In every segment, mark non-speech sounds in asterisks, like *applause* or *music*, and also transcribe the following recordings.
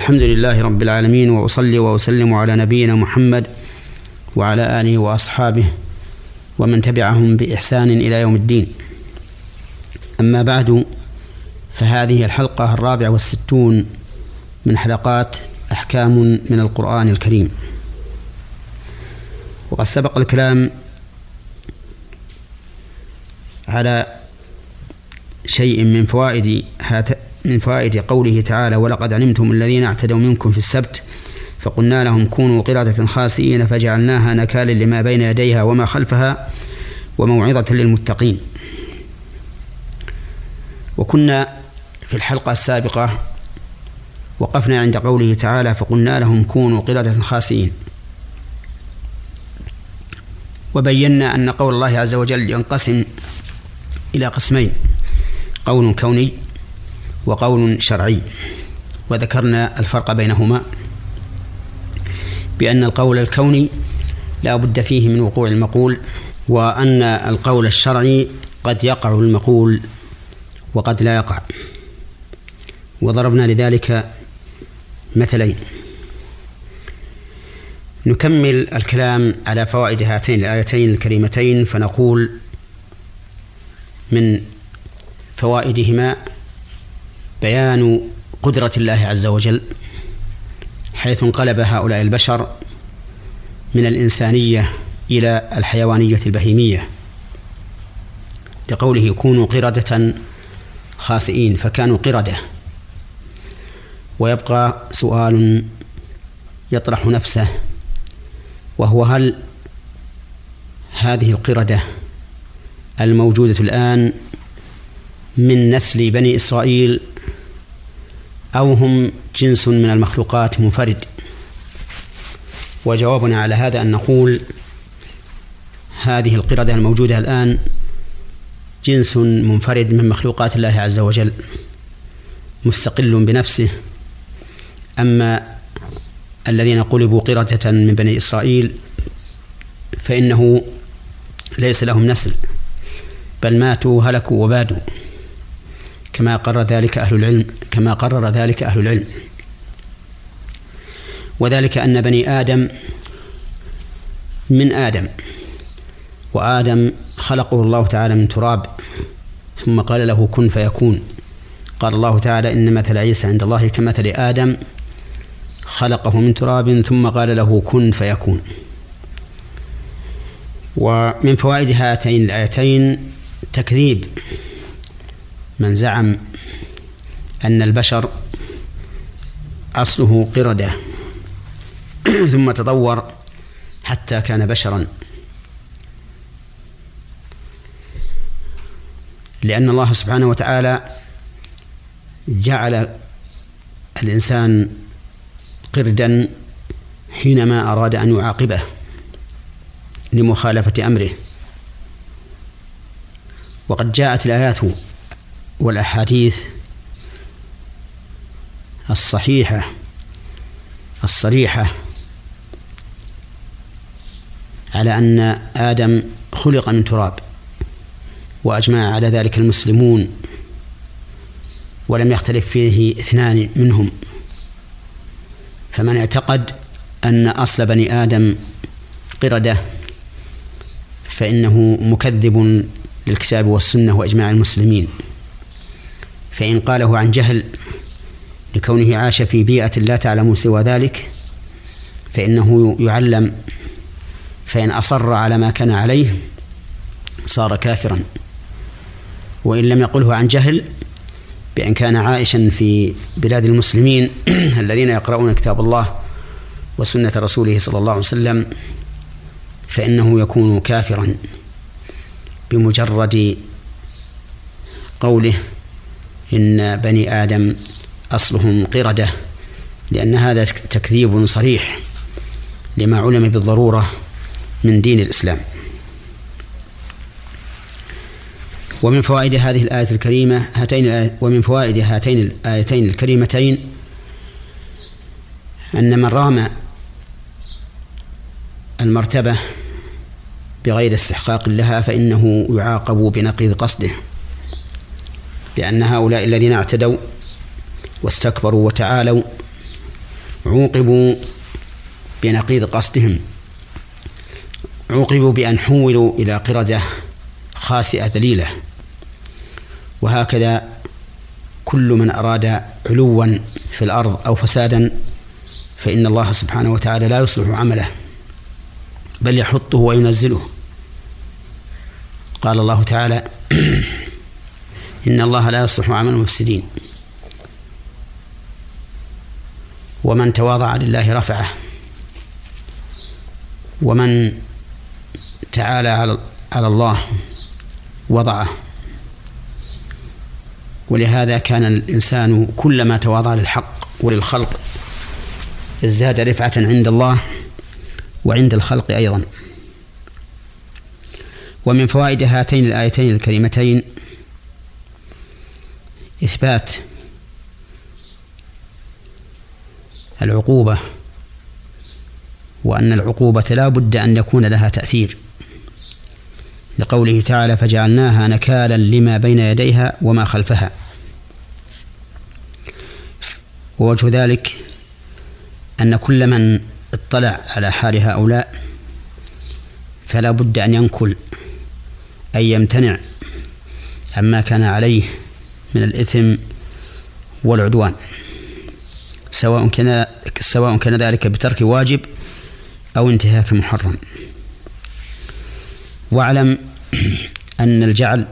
الحمد لله رب العالمين وأصلي وأسلم على نبينا محمد وعلى آله وأصحابه ومن تبعهم بإحسان إلى يوم الدين. أما بعد فهذه الحلقة الرابعة والستون من حلقات أحكام من القرآن الكريم. وقد سبق الكلام على شيء من فوائد من فوائد قوله تعالى ولقد علمتم الذين اعتدوا منكم في السبت فقلنا لهم كونوا قردة خاسئين فجعلناها نكالا لما بين يديها وما خلفها وموعظة للمتقين. وكنا في الحلقة السابقة وقفنا عند قوله تعالى فقلنا لهم كونوا قردة خاسئين. وبينا أن قول الله عز وجل ينقسم إلى قسمين قول كوني وقول شرعي. وذكرنا الفرق بينهما بأن القول الكوني لا بد فيه من وقوع المقول وأن القول الشرعي قد يقع المقول وقد لا يقع. وضربنا لذلك مثلين. نكمل الكلام على فوائد هاتين الآيتين الكريمتين فنقول من فوائدهما بيان قدرة الله عز وجل حيث انقلب هؤلاء البشر من الإنسانية إلى الحيوانية البهيمية. لقوله كونوا قردة خاسئين فكانوا قردة. ويبقى سؤال يطرح نفسه وهو هل هذه القردة الموجودة الآن من نسل بني إسرائيل أو هم جنس من المخلوقات منفرد. وجوابنا على هذا أن نقول هذه القردة الموجودة الآن جنس منفرد من مخلوقات الله عز وجل مستقل بنفسه. أما الذين قلبوا قردة من بني إسرائيل فإنه ليس لهم نسل بل ماتوا هلكوا وبادوا. كما قرر ذلك أهل العلم كما قرر ذلك أهل العلم. وذلك أن بني آدم من آدم وآدم خلقه الله تعالى من تراب ثم قال له كن فيكون. قال الله تعالى إن مثل عيسى عند الله كمثل آدم خلقه من تراب ثم قال له كن فيكون. ومن فوائد هاتين الآيتين تكذيب. من زعم أن البشر أصله قردة. *clears throat* ثم تطور حتى كان بشرا. لأن الله سبحانه وتعالى جعل الإنسان قردا حينما أراد أن يعاقبه لمخالفة أمره. وقد جاءت الآيات والأحاديث الصحيحة الصريحة على أن آدم خلق من تراب وأجمع على ذلك المسلمون ولم يختلف فيه اثنان منهم. فمن اعتقد أن أصل بني آدم قردة فإنه مكذب للكتاب والسنة وإجماع المسلمين. فإن قاله عن جهل لكونه عاش في بيئة لا تعلم سوى ذلك فإنه يعلم فإن أصر على ما كان عليه صار كافرا. وإن لم يقله عن جهل بأن كان عائشا في بلاد المسلمين *clears throat* الذين يقرؤون كتاب الله وسنة رسوله صلى الله عليه وسلم فإنه يكون كافرا بمجرد قوله إن بني آدم أصلهم قردة لأن هذا تكذيب صريح لما علم بالضرورة من دين الإسلام. ومن فوائد هذه الآية الكريمة هاتين ومن فوائد هاتين الآيتين الكريمتين أن من رام المرتبة بغير استحقاق لها فإنه يعاقب بنقيض قصده. لأن هؤلاء الذين اعتدوا واستكبروا وتعالوا عوقبوا بنقيض قصدهم. عوقبوا بأن حولوا إلى قردة خاسئة ذليلة. وهكذا كل من أراد علوا في الأرض أو فسادا فإن الله سبحانه وتعالى لا يصلح عمله بل يحطه وينزله. قال الله تعالى *clears throat* إن الله لا يصلح عمل المفسدين. ومن تواضع لله رفعه. ومن تعالى على الله وضعه. ولهذا كان الإنسان كلما تواضع للحق وللخلق ازداد رفعة عند الله وعند الخلق أيضا. ومن فوائد هاتين الآيتين الكريمتين إثبات العقوبة وأن العقوبة لا بد أن يكون لها تأثير. لقوله تعالى فجعلناها نكالا لما بين يديها وما خلفها. ووجه ذلك أن كل من اطلع على حال هؤلاء فلا بد أن ينكل أي يمتنع عما كان عليه من الإثم والعدوان. سواء كان سواء كان ذلك بترك واجب أو انتهاك محرم. واعلم أن الجعل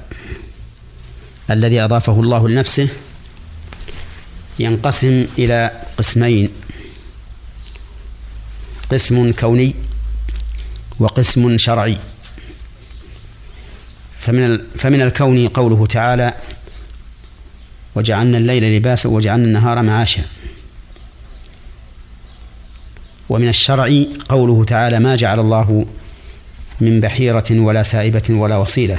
الذي أضافه الله لنفسه ينقسم إلى قسمين قسم كوني وقسم شرعي. فمن فمن الكون قوله تعالى وجعلنا الليل لباسا وجعلنا النهار معاشا. ومن الشرع قوله تعالى ما جعل الله من بحيرة ولا سائبة ولا وصيلة.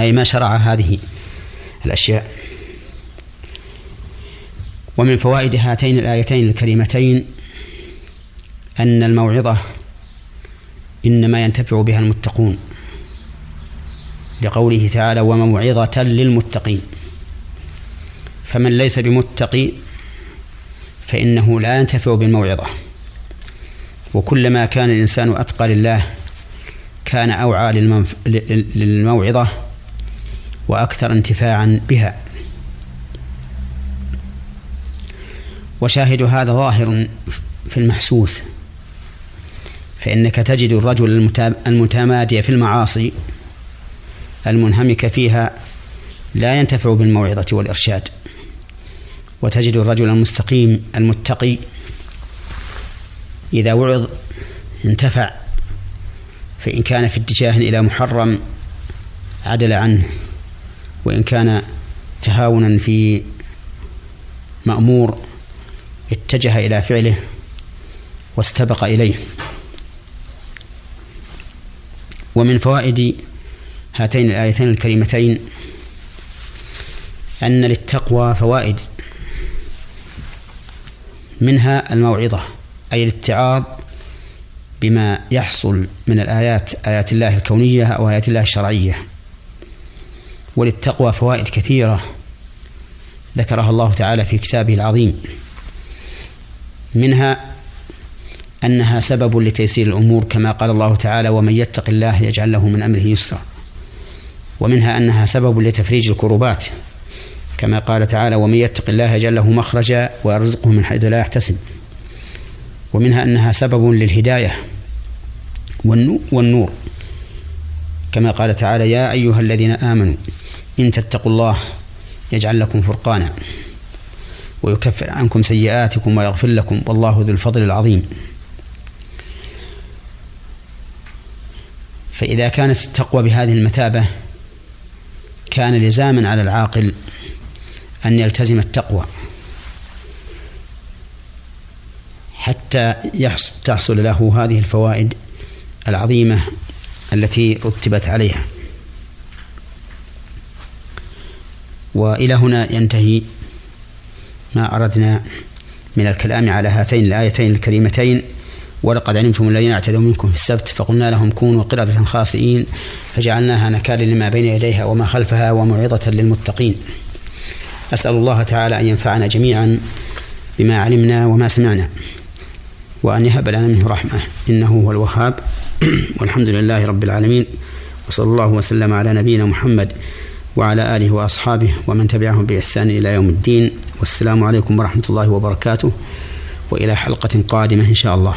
أي ما شرع هذه الأشياء. ومن فوائد هاتين الآيتين الكريمتين أن الموعظة إنما ينتفع بها المتقون. لقوله تعالى وموعظة للمتقين. فمن ليس بمتقي فإنه لا ينتفع بالموعظة. وكلما كان الإنسان أتقى لله كان أوعى للموعظة وأكثر انتفاعا بها. وشاهد هذا ظاهر في المحسوس فإنك تجد الرجل المتمادي في المعاصي المنهمك فيها لا ينتفع بالموعظة والإرشاد. وتجد الرجل المستقيم المتقي إذا وعظ انتفع فإن كان في اتجاه إلى محرم عدل عنه وإن كان تهاونا في مأمور اتجه إلى فعله واستبق إليه. ومن فوائد هاتين الآيتين الكريمتين أن للتقوى فوائد. منها الموعظة أي الاتعاظ بما يحصل من الآيات آيات الله الكونية أو آيات الله الشرعية. وللتقوى فوائد كثيرة ذكرها الله تعالى في كتابه العظيم. منها أنها سبب لتيسير الأمور كما قال الله تعالى ومن يتق الله يجعل له من أمره يسرا ومنها أنها سبب لتفريج الكروبات. كما قال تعالى ومن يتق الله يجعل له مخرجا ويرزقه من حيث لا يحتسب ومنها أنها سبب للهداية والنور كما قال تعالى يا أيها الذين آمنوا إن تتقوا الله يجعل لكم فرقانا ويكفر عنكم سيئاتكم ويغفر لكم والله ذو الفضل العظيم. فإذا كانت التقوى بهذه المثابة كان لزاما على العاقل أن يلتزم التقوى حتى تحصل له هذه الفوائد العظيمة التي رتبت عليها. وإلى هنا ينتهي ما أردنا من الكلام على هاتين الآيتين الكريمتين. ولقد علمتم الذين اعتدوا منكم في السبت فقلنا لهم كونوا قردة خاسئين فجعلناها نكالا لما بين يديها وما خلفها وموعظة للمتقين. أسأل الله تعالى أن ينفعنا جميعا بما علمنا وما سمعنا وأن يهب لنا منه رحمة. إنه هو الوهاب. *clears throat* والحمد لله رب العالمين وصلى الله وسلم على نبينا محمد وعلى آله وأصحابه ومن تبعهم بإحسان إلى يوم الدين. والسلام عليكم ورحمة الله وبركاته وإلى حلقة قادمة إن شاء الله.